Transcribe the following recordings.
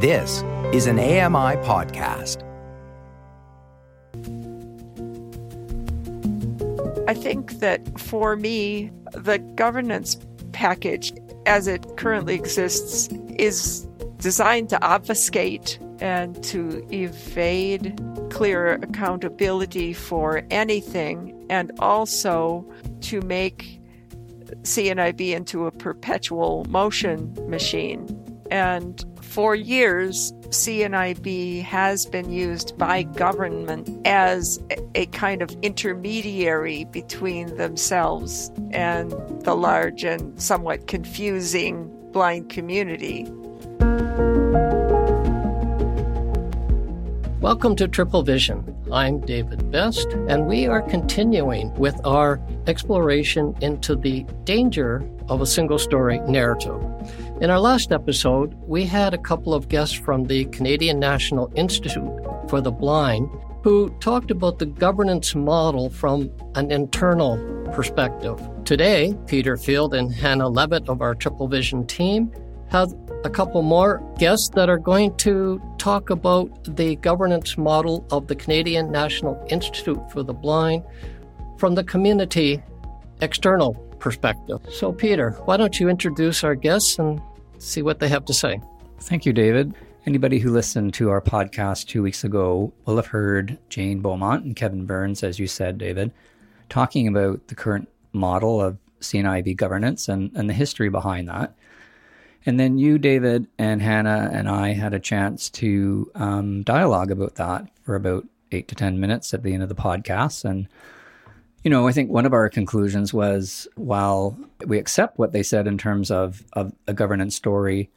This is an AMI podcast. I think that for me, the governance package as it currently exists is designed to obfuscate and to evade clear accountability for anything and also to make CNIB into a perpetual motion machine. And for years, CNIB has been used by government as a kind of intermediary between themselves and the large and somewhat confusing blind community. Welcome to Triple Vision. I'm David Best, and we are continuing with our exploration into the danger of a single story narrative. In our last episode, we had a couple of guests from the Canadian National Institute for the Blind who talked about the governance model from an internal perspective. Today, Peter Field and Hannah Levitt of our Triple Vision team have a couple more guests that are going to talk about the governance model of the Canadian National Institute for the Blind from the community external perspective. So, Peter, why don't you introduce our guests and see what they have to say? Thank you, David. Anybody who listened to our podcast two weeks ago will have heard Jane Beaumont and Kevin Burns, as you said, David, talking about the current model of CNIB governance and, and the history behind that. And then you, David, and Hannah and I had a chance to um, dialogue about that for about eight to 10 minutes at the end of the podcast. And you know, I think one of our conclusions was while we accept what they said in terms of, of a governance story,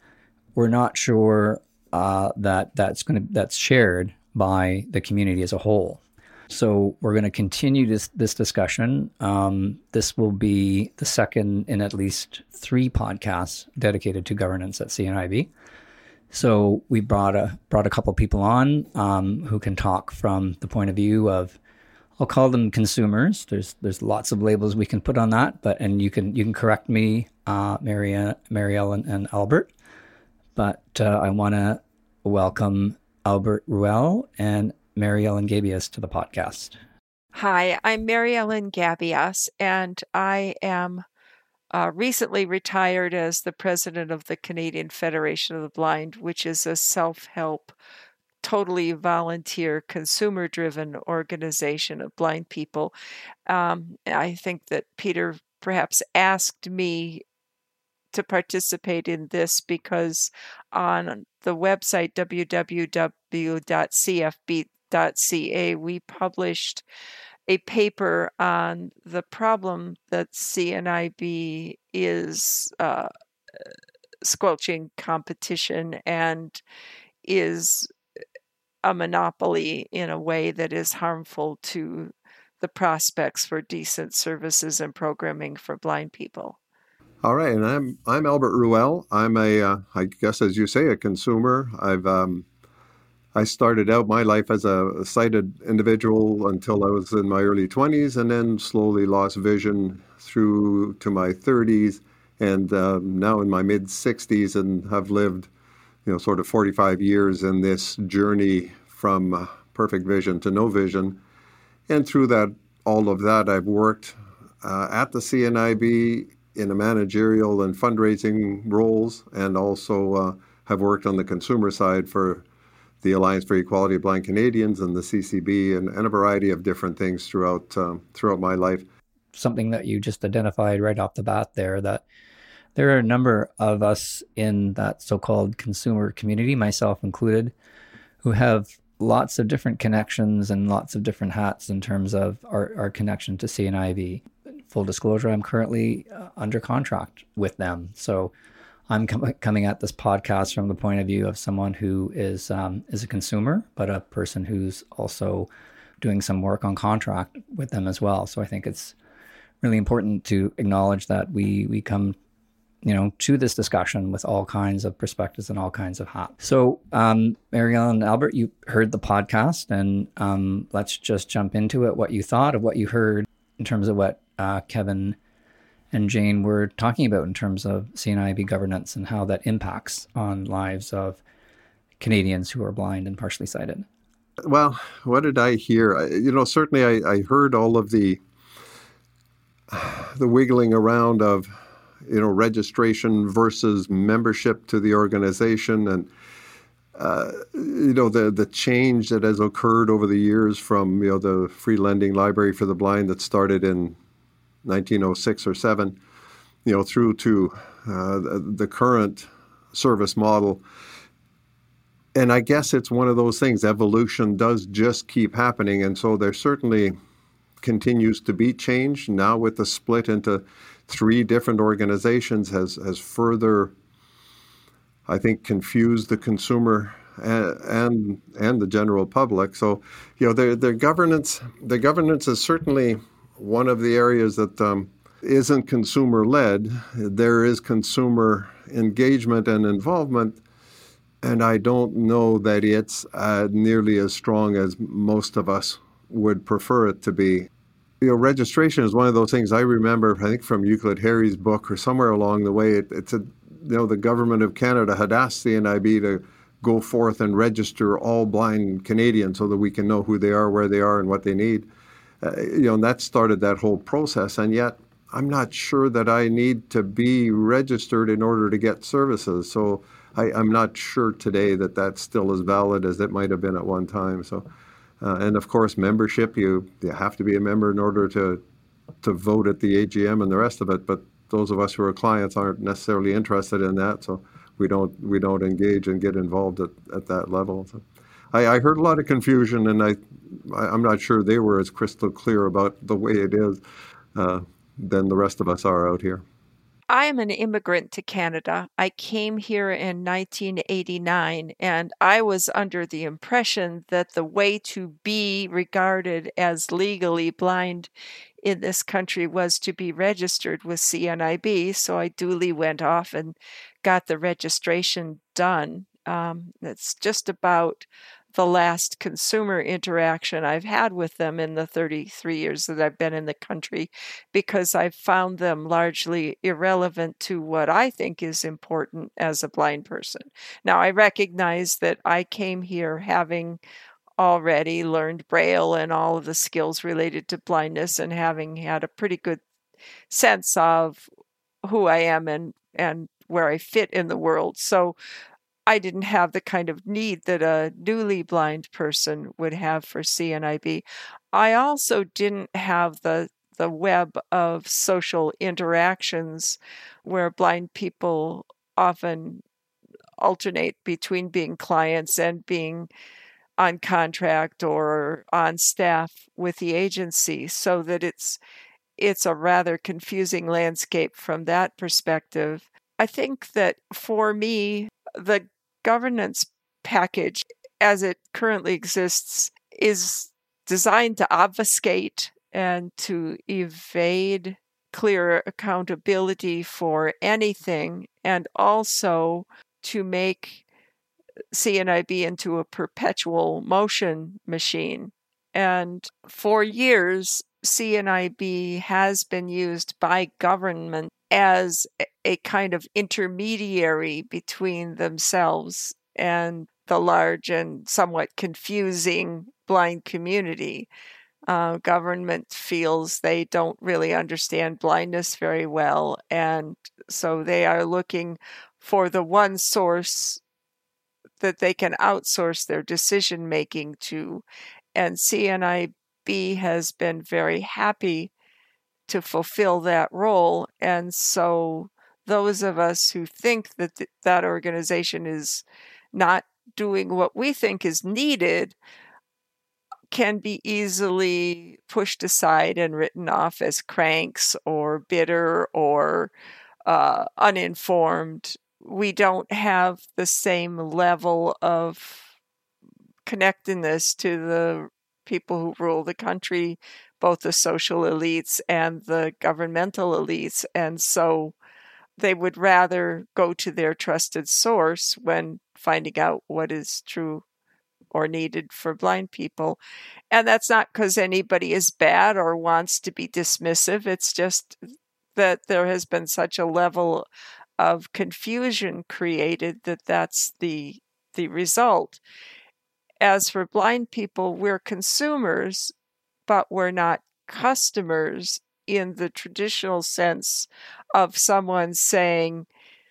we're not sure uh, that that's going to that's shared by the community as a whole. So we're going to continue this this discussion. Um, this will be the second in at least three podcasts dedicated to governance at CNIB. So we brought a brought a couple people on um, who can talk from the point of view of I'll call them consumers. There's there's lots of labels we can put on that, but and you can you can correct me, uh, Mary Ellen and, and Albert. But uh, I want to welcome Albert Ruel and Mary Ellen Gabias to the podcast. Hi, I'm Mary Ellen Gabias, and I am uh, recently retired as the president of the Canadian Federation of the Blind, which is a self help totally volunteer, consumer driven organization of blind people. Um, I think that Peter perhaps asked me to participate in this because on the website www.cfb.ca we published a paper on the problem that CNIB is uh, squelching competition and is a monopoly in a way that is harmful to the prospects for decent services and programming for blind people. All right, and I'm I'm Albert Ruel. I'm a uh, I guess as you say a consumer. I've um, I started out my life as a sighted individual until I was in my early 20s, and then slowly lost vision through to my 30s, and um, now in my mid 60s, and have lived you know, sort of 45 years in this journey from perfect vision to no vision. And through that, all of that, I've worked uh, at the CNIB in a managerial and fundraising roles, and also uh, have worked on the consumer side for the Alliance for Equality of Blind Canadians and the CCB, and, and a variety of different things throughout um, throughout my life. Something that you just identified right off the bat there that there are a number of us in that so-called consumer community, myself included, who have lots of different connections and lots of different hats in terms of our, our connection to CNIB. Full disclosure, I'm currently uh, under contract with them. So I'm com- coming at this podcast from the point of view of someone who is um, is a consumer, but a person who's also doing some work on contract with them as well. So I think it's really important to acknowledge that we we come you know, to this discussion with all kinds of perspectives and all kinds of hats. So, um, Mary Ellen and Albert, you heard the podcast, and um, let's just jump into it. What you thought of what you heard in terms of what uh, Kevin and Jane were talking about in terms of CNIB governance and how that impacts on lives of Canadians who are blind and partially sighted? Well, what did I hear? You know, certainly I, I heard all of the the wiggling around of you know registration versus membership to the organization and uh, you know the the change that has occurred over the years from you know the free lending library for the blind that started in 1906 or 7 you know through to uh, the, current service model. And I guess it's one of those things evolution does just keep happening. And so there certainly continues to be change. Now with the split into three different organizations has has further I think confused the consumer and and, and the general public. So you know the the governance the governance is certainly one of the areas that um, not consumer led there is consumer engagement and involvement and I don't know that it's uh, nearly as strong as most of us would prefer it to be. You know, registration is one of those things I remember, I think from Euclid Herie's book or somewhere along the way. It, it's a, you know, the government of Canada had asked the NIB to go forth and register all blind Canadians so that we can know who they are, where they are, and what they need. Uh, you know, and that started that whole process. And yet, I'm not sure that I need to be registered in order to get services. So I, am not sure today that that's still as valid as it might have been at one time. So, uh, and of course, membership you you have to be a member in order to to vote at the AGM and the rest of it. But those of us who are clients aren't necessarily interested in that, so we don't we don't engage and get involved at, at that level. So I, I heard a lot of confusion, and I, I am not sure they were as crystal clear about the way it is uh, than the rest of us are out here. I am an immigrant to Canada. I came here in 1989, and I was under the impression that the way to be regarded as legally blind in this country was to be registered with CNIB. So I duly went off and got the registration done. Um, it's just about the last consumer interaction I've had with them in the 33 years that I've been in the country because I've found them largely irrelevant to what I think is important as a blind person. Now, I recognize that I came here having already learned Braille and all of the skills related to blindness and having had a pretty good sense of who I am and, and where I fit in the world. So I didn't have the kind of need that a newly blind person would have for CNIB. I also didn't have the the web of social interactions where blind people often alternate between being clients and being on contract or on staff with the agency so that it's it's a rather confusing landscape from that perspective. I think that for me the governance package as it currently exists is designed to obfuscate and to evade clear accountability for anything and also to make CNIB into a perpetual motion machine. And for years, CNIB has been used by government as a kind of intermediary between themselves and the large and somewhat confusing blind community. Uh, government feels they don't really understand blindness very well, and so they are looking for the one source that they can outsource their decision making to. And CNIB has been very happy to fulfill that role. And so those of us who think that th- that organization is not doing what we think is needed can be easily pushed aside and written off as cranks or bitter or uh, uninformed. We don't have the same level of connectedness to the people who rule the country, both the social elites and the governmental elites. And so they would rather go to their trusted source when finding out what is true or needed for blind people. And that's not because anybody is bad or wants to be dismissive. It's just that there has been such a level of confusion created that that's the the result. As for blind people, we're consumers, but we're not customers in the traditional sense of someone saying,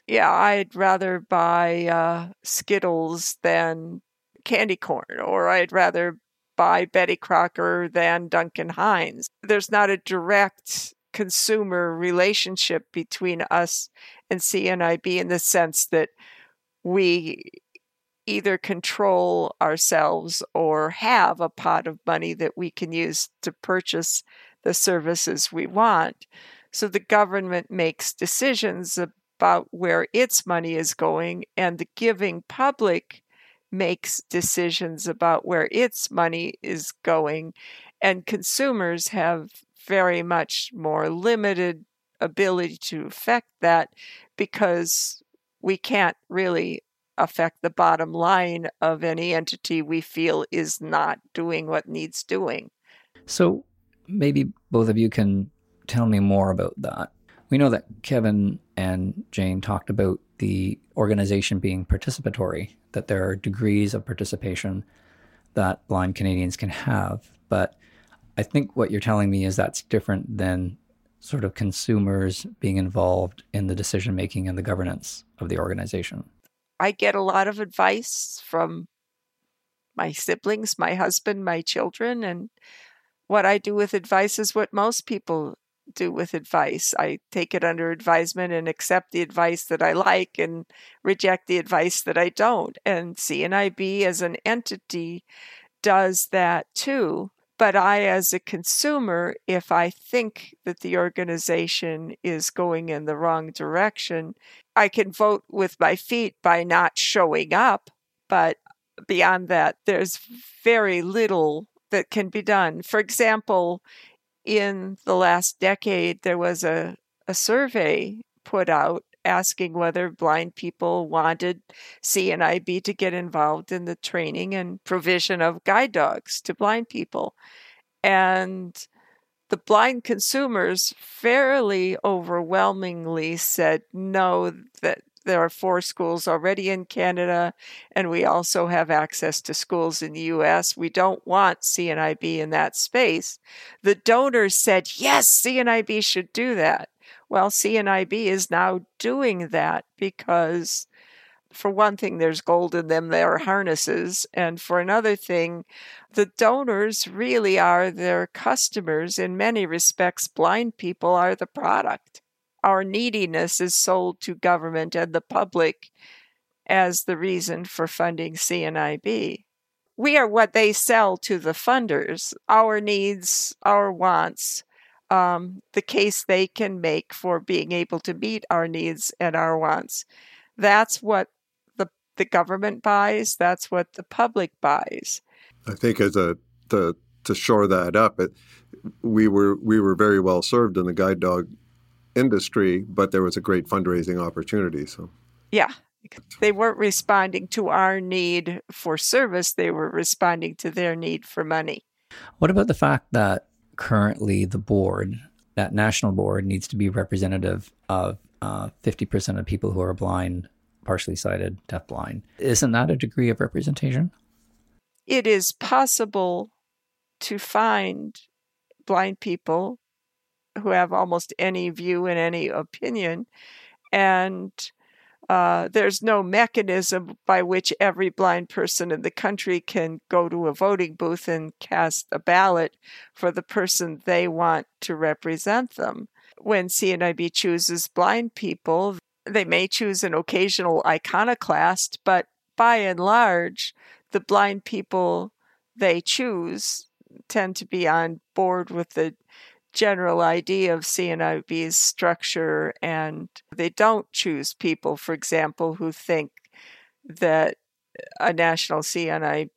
Yeah, I'd rather buy uh, Skittles than candy corn, or I'd rather buy Betty Crocker than Duncan Hines. There's not a direct consumer relationship between us and CNIB in the sense that we either control ourselves or have a pot of money that we can use to purchase the services we want. So the government makes decisions about where its money is going, and the giving public makes decisions about where its money is going. And consumers have very much more limited ability to affect that because we can't really affect the bottom line of any entity we feel is not doing what needs doing. So maybe both of you can tell me more about that. We know that Kevin and Jane talked about the organization being participatory, that there are degrees of participation that blind Canadians can have. But I think what you're telling me is that's different than sort of consumers being involved in the decision making and the governance of the organization. I get a lot of advice from my siblings, my husband, my children, and what I do with advice is what most people do with advice. I take it under advisement and accept the advice that I like and reject the advice that I don't. And CNIB as an entity does that too. But I, as a consumer, if I think that the organization is going in the wrong direction, I can vote with my feet by not showing up. But beyond that, there's very little that can be done. For example, in the last decade, there was a, a survey put out asking whether blind people wanted CNIB to get involved in the training and provision of guide dogs to blind people. And the blind consumers fairly overwhelmingly said no, that there are four schools already in Canada, and we also have access to schools in the US. We don't want CNIB in that space. The donors said, yes, CNIB should do that. Well, CNIB is now doing that because, for one thing, there's gold in them, there are harnesses. And for another thing, the donors really are their customers. In many respects, blind people are the product. Our neediness is sold to government and the public as the reason for funding CNIB. We are what they sell to the funders, our needs, our wants, um, the case they can make for being able to meet our needs and our wants. That's what the the government buys. That's what the public buys. I think as a to to shore that up, it, we were we were very well served in the guide dog industry, but there was a great fundraising opportunity. So yeah, they weren't responding to our need for service; they were responding to their need for money. What about the fact that currently the board, that national board, needs to be representative of uh, 50% of people who are blind, partially sighted, deafblind. Isn't that a degree of representation? It is possible to find blind people who have almost any view and any opinion. And uh, there's no mechanism by which every blind person in the country can go to a voting booth and cast a ballot for the person they want to represent them. When CNIB chooses blind people, they may choose an occasional iconoclast, but by and large, the blind people they choose tend to be on board with the general idea of CNIB's structure, and they don't choose people, for example, who think that a national CNIB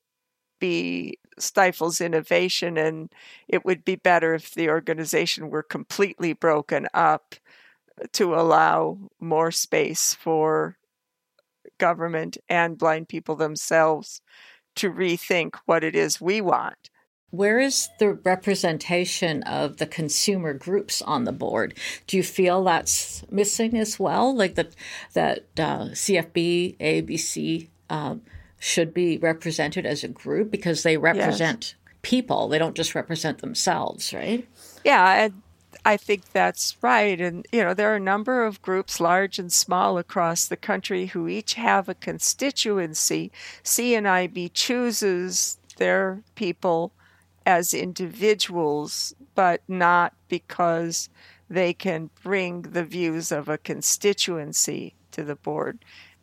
stifles innovation and it would be better if the organization were completely broken up to allow more space for government and blind people themselves to rethink what it is we want. Where is the representation of the consumer groups on the board? Do you feel that's missing as well? Like that, that uh, CFB, ABC uh, should be represented as a group because they represent yes. people. They don't just represent themselves, right? Yeah, I think that's right. And, you know, there are a number of groups, large and small, across the country who each have a constituency. CNIB chooses their people as individuals, but not because they can bring the views of a constituency to the board.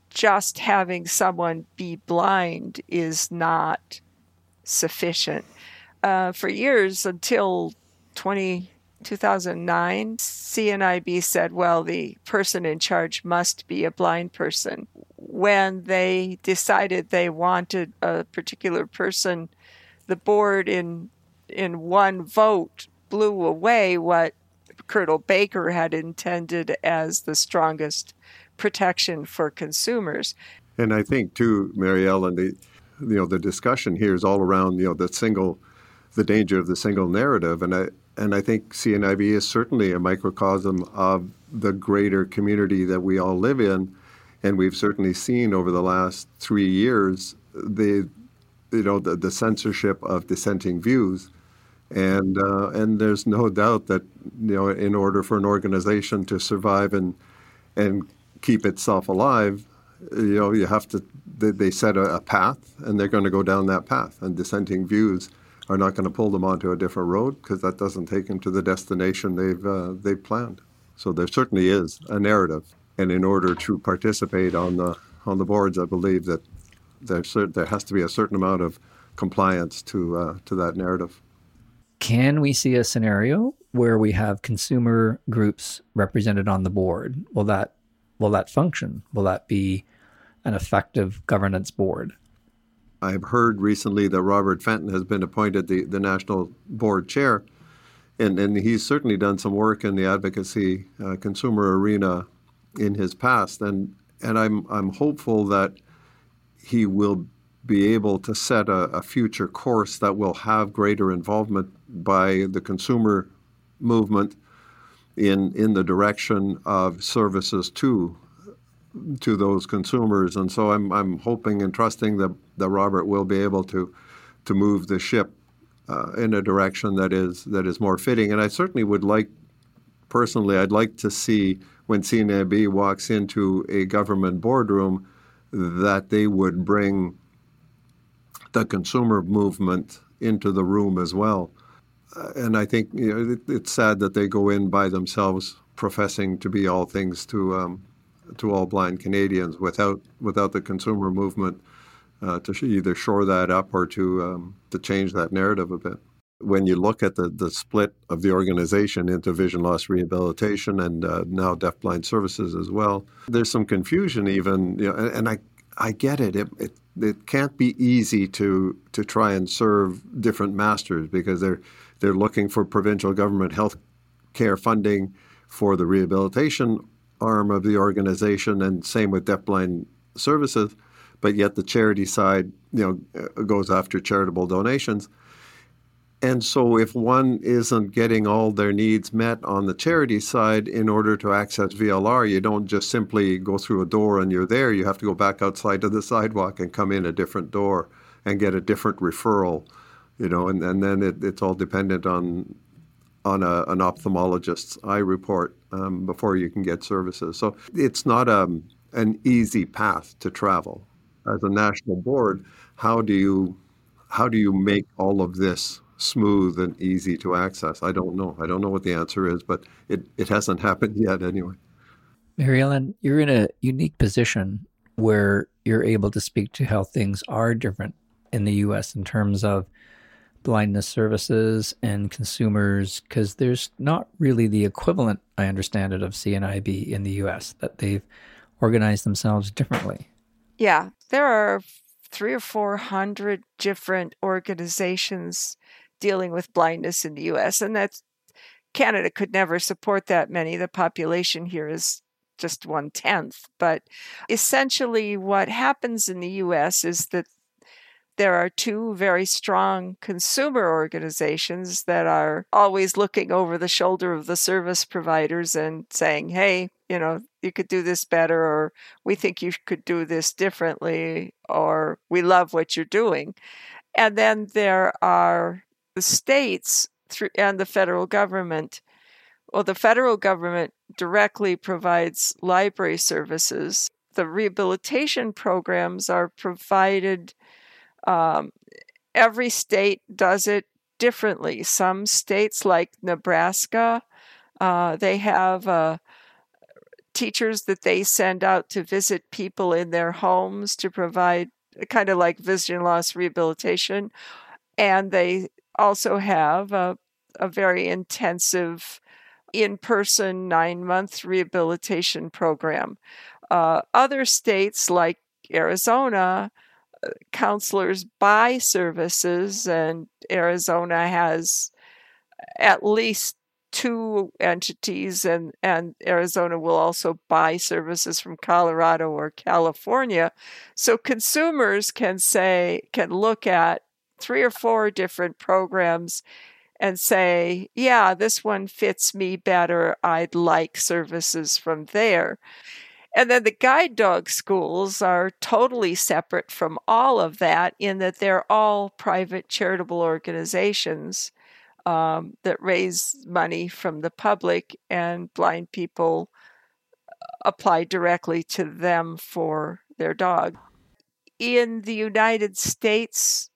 Just having someone be blind is not sufficient. Uh, for years, until 20, 2009, CNIB said, well, the person in charge must be a blind person. When they decided they wanted a particular person, the board in in one vote blew away what Colonel Baker had intended as the strongest protection for consumers. And I think too, Mary Ellen, the you know the discussion here is all around you know the single, the danger of the single narrative, and I and I think CNIB is certainly a microcosm of the greater community that we all live in, and we've certainly seen over the last three years the you know the, the censorship of dissenting views. And uh, and there's no doubt that you know in order for an organization to survive and and keep itself alive, you know you have to they, they set a, a, path and they're going to go down that path. And dissenting views are not going to pull them onto a different road because that doesn't take them to the destination they've uh, they've planned. So there certainly is a narrative, and in order to participate on the on the boards, I believe that there there has to be a certain amount of compliance to uh, to that narrative. Can we see a scenario where we have consumer groups represented on the board? Will that will that function? Will that be an effective governance board? I've heard recently that Robert Fenton has been appointed the, the national board chair, and, and he's certainly done some work in the advocacy uh, consumer arena in his past, and and I'm I'm hopeful that he will be able to set a, a, future course that will have greater involvement by the consumer movement in in the direction of services to to those consumers. And so I'm I'm hoping and trusting that that Robert will be able to to move the ship uh, in a direction that is that is more fitting. And I certainly would like personally I'd like to see when CNIB walks into a government boardroom that they would bring the consumer movement into the room as well. Uh, and I think you know, it, it's sad that they go in by themselves, professing to be all things to um, to all blind Canadians, without without the consumer movement uh, to either shore that up or to um, to change that narrative a bit. When you look at the, the split of the organization into vision loss rehabilitation and uh, now deafblind services as well, there's some confusion even, you know, and, and I I get it. It, it it can't be easy to to try and serve different masters because they're they're looking for provincial government health care funding for the rehabilitation arm of the organization, and same with deafblind services. But yet the charity side, you know, uh, goes after charitable donations. And so, if one isn't getting all their needs met on the charity side in order to access VLR, you don't just simply go through a door and you're there. You have to go back outside to the sidewalk and come in a different door and get a different referral, you know, and, and then it, it's all dependent on on a, an ophthalmologist's eye report um, before you can get services. So it's not um, an easy path to travel. As a national board, how do you how do you make all of this smooth and easy to access? I don't know. I don't know what the answer is, but it, it hasn't happened yet anyway. Mary Ellen, you're in a unique position where you're able to speak to how things are different in the US in terms of blindness services and consumers, because there's not really the equivalent, I understand it, of CNIB in the US, that they've organized themselves differently. Yeah, there are three or four hundred different organizations dealing with blindness in the US. And that's Canada could never support that many. The population here is just one tenth. But essentially, what happens in the US is that there are two very strong consumer organizations that are always looking over the shoulder of the service providers and saying, hey, you know, you could do this better, or we think you could do this differently, or we love what you're doing. And then there are the states through, and the federal government. Well, the federal government directly provides library services. The rehabilitation programs are provided. Um, every state does it differently. Some states, like Nebraska, uh, they have uh, teachers that they send out to visit people in their homes to provide kind of like vision loss rehabilitation. And they also have a, a very intensive in person nine month rehabilitation program. Uh, other states like Arizona, counselors buy services, and Arizona has at least two entities and, and Arizona will also buy services from Colorado or California. So consumers can say, can look at three or four different programs and say, yeah, this one fits me better. I'd like services from there. And then the guide dog schools are totally separate from all of that in that they're all private charitable organizations um, that raise money from the public, and blind people apply directly to them for their dog. In the United States,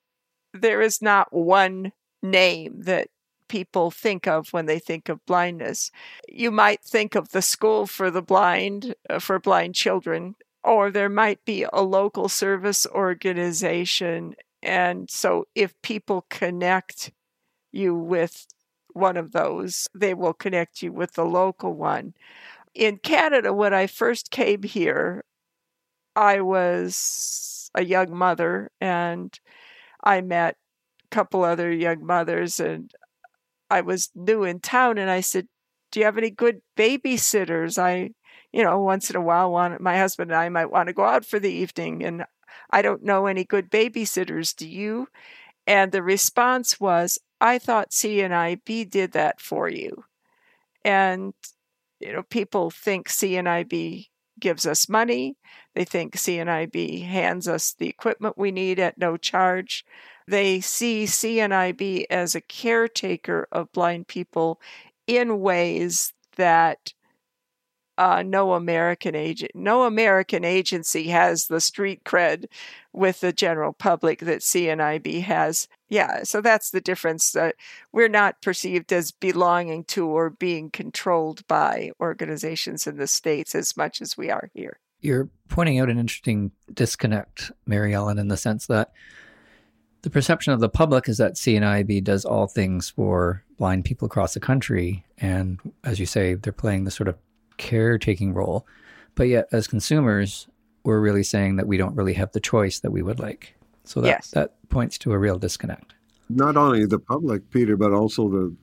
there is not one name that people think of when they think of blindness. You might think of the school for the blind, uh, for blind children, or there might be a local service organization. And so if people connect you with one of those, they will connect you with the local one. In Canada, when I first came here, I was a young mother and I met a couple other young mothers and I was new in town and I said, Do you have any good babysitters? I, you know, once in a while want my husband and I might want to go out for the evening and I don't know any good babysitters. Do you? And the response was, I thought c CNIB did that for you. And, you know, people think c CNIB gives us money. They think CNIB hands us the equipment we need at no charge. They see CNIB as a caretaker of blind people in ways that uh, no American agent, no American agency has the street cred with the general public that CNIB has. Yeah, so that's the difference. That we're not perceived as belonging to or being controlled by organizations in the states as much as we are here. You're pointing out an interesting disconnect, Mary Ellen, in the sense that the perception of the public is that CNIB does all things for blind people across the country. And as you say, they're playing the sort of caretaking role. But yet, as consumers, we're really saying that we don't really have the choice that we would like. So that, yes. that points to a real disconnect. Not only the public, Peter, but also the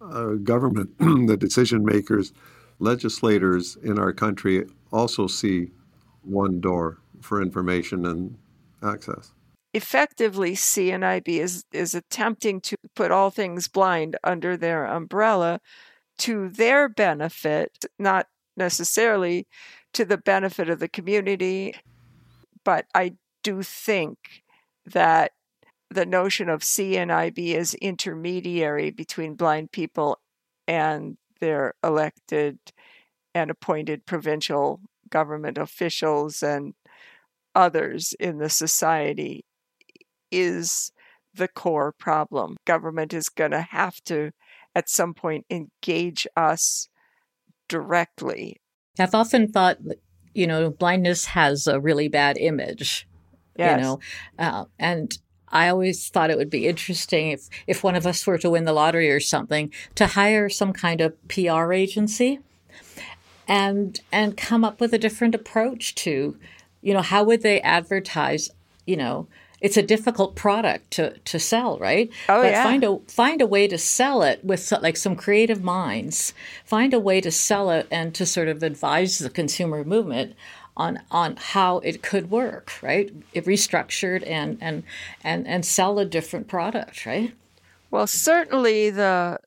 uh, government, the decision makers, legislators in our country also see one door for information and access. Effectively, CNIB is, is attempting to put all things blind under their umbrella to their benefit, not necessarily to the benefit of the community. But I do think that the notion of CNIB as intermediary between blind people and their elected and appointed provincial government officials and others in the society is the core problem. Government is going to have to at some point engage us directly. I've often thought, you know, blindness has a really bad image. Yes. You know, uh, and I always thought it would be interesting if if one of us were to win the lottery or something to hire some kind of PR agency and and come up with a different approach to, you know, how would they advertise, you know, it's a difficult product to, to sell, right? Oh but yeah. Find a find a way to sell it with like some creative minds. Find a way to sell it and to sort of advise the consumer movement on on how it could work, right? It restructured and and and and sell a different product, right? Well, certainly the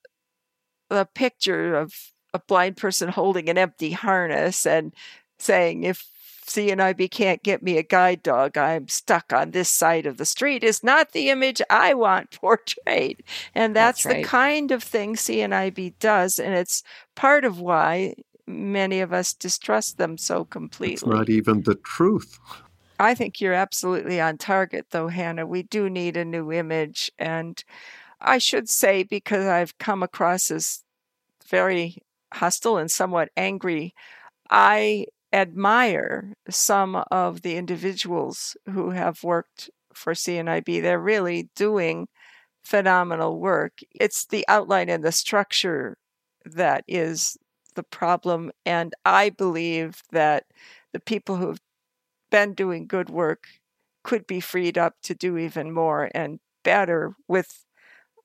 the picture of a blind person holding an empty harness and saying, if CNIB can't get me a guide dog, I'm stuck on this side of the street, is not the image I want portrayed. And that's, that's right. the kind of thing CNIB does. And it's part of why many of us distrust them so completely. It's not even the truth. I think you're absolutely on target, though, Hannah. We do need a new image. And I should say, because I've come across as very hostile and somewhat angry, I admire some of the individuals who have worked for CNIB. They're really doing phenomenal work. It's the outline and the structure that is the problem. And I believe that the people who've been doing good work could be freed up to do even more and better with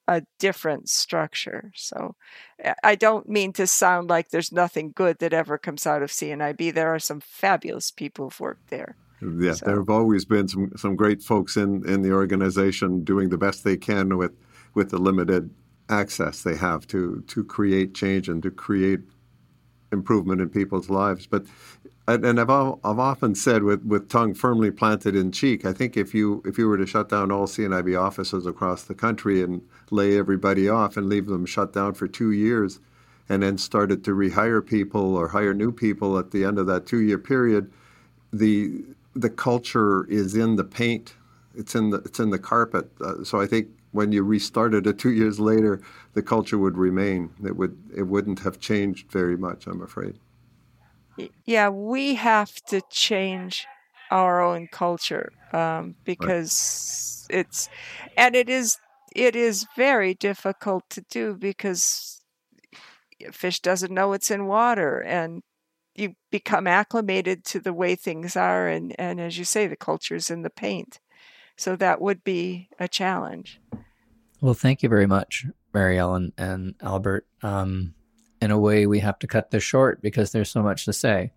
a different structure. So eh, I don't mean to sound like there's nothing good that ever comes out of CNIB. There are some fabulous people who've worked there. Yeah, so. there have always been some, some great folks in, in the organization doing the best they can with with the limited access they have to to create change and to create improvement in people's lives. But and I've I've often said with, with tongue firmly planted in cheek, I think if you if you were to shut down all CNIB offices across the country and lay everybody off and leave them shut down for two years, and then started to rehire people or hire new people at the end of that two year period, the the culture is in the paint. It's in the it's in the carpet. Uh, so I think when you restarted it two years later, the culture would remain. It would it wouldn't have changed very much. I'm afraid yeah, we have to change our own culture um, because right. it's, and it is, it is very difficult to do because fish doesn't know it's in water and you become acclimated to the way things are and, and as you say the culture's in the paint so that would be a challenge well thank you very much mary ellen and albert um, in a way, we have to cut this short because there's so much to say.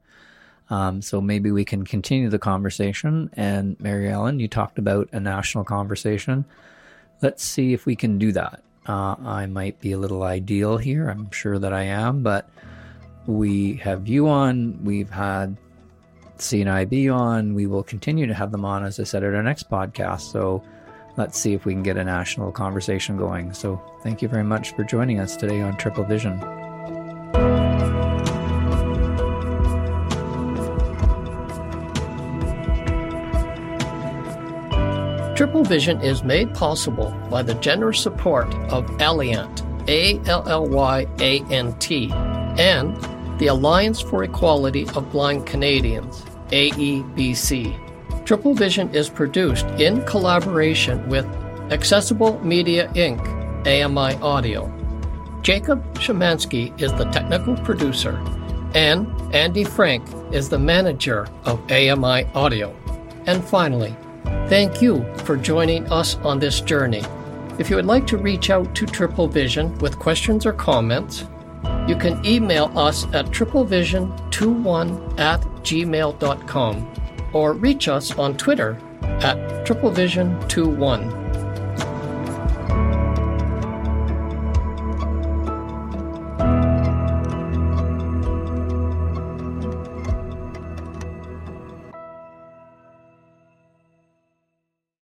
Um, so maybe we can continue the conversation. And Mary Ellen, you talked about a national conversation. Let's see if we can do that. Uh, I might be a little ideal here. I'm sure that I am, but we have you on. We've had CNIB on. We will continue to have them on, as I said, at our next podcast. So let's see if we can get a national conversation going. So thank you very much for joining us today on Triple Vision. Triple Vision is made possible by the generous support of Allyant, A L L Y A N T, and the Alliance for Equality of Blind Canadians, AEBC. Triple Vision is produced in collaboration with Accessible Media Inc., AMI Audio. Jacob Shemansky is the technical producer, and Andy Frank is the manager of AMI Audio. And finally, Thank you for joining us on this journey. If you would like to reach out to Triple Vision with questions or comments, you can email us at triplevision21 at gmail.com or reach us on Twitter at triplevision21.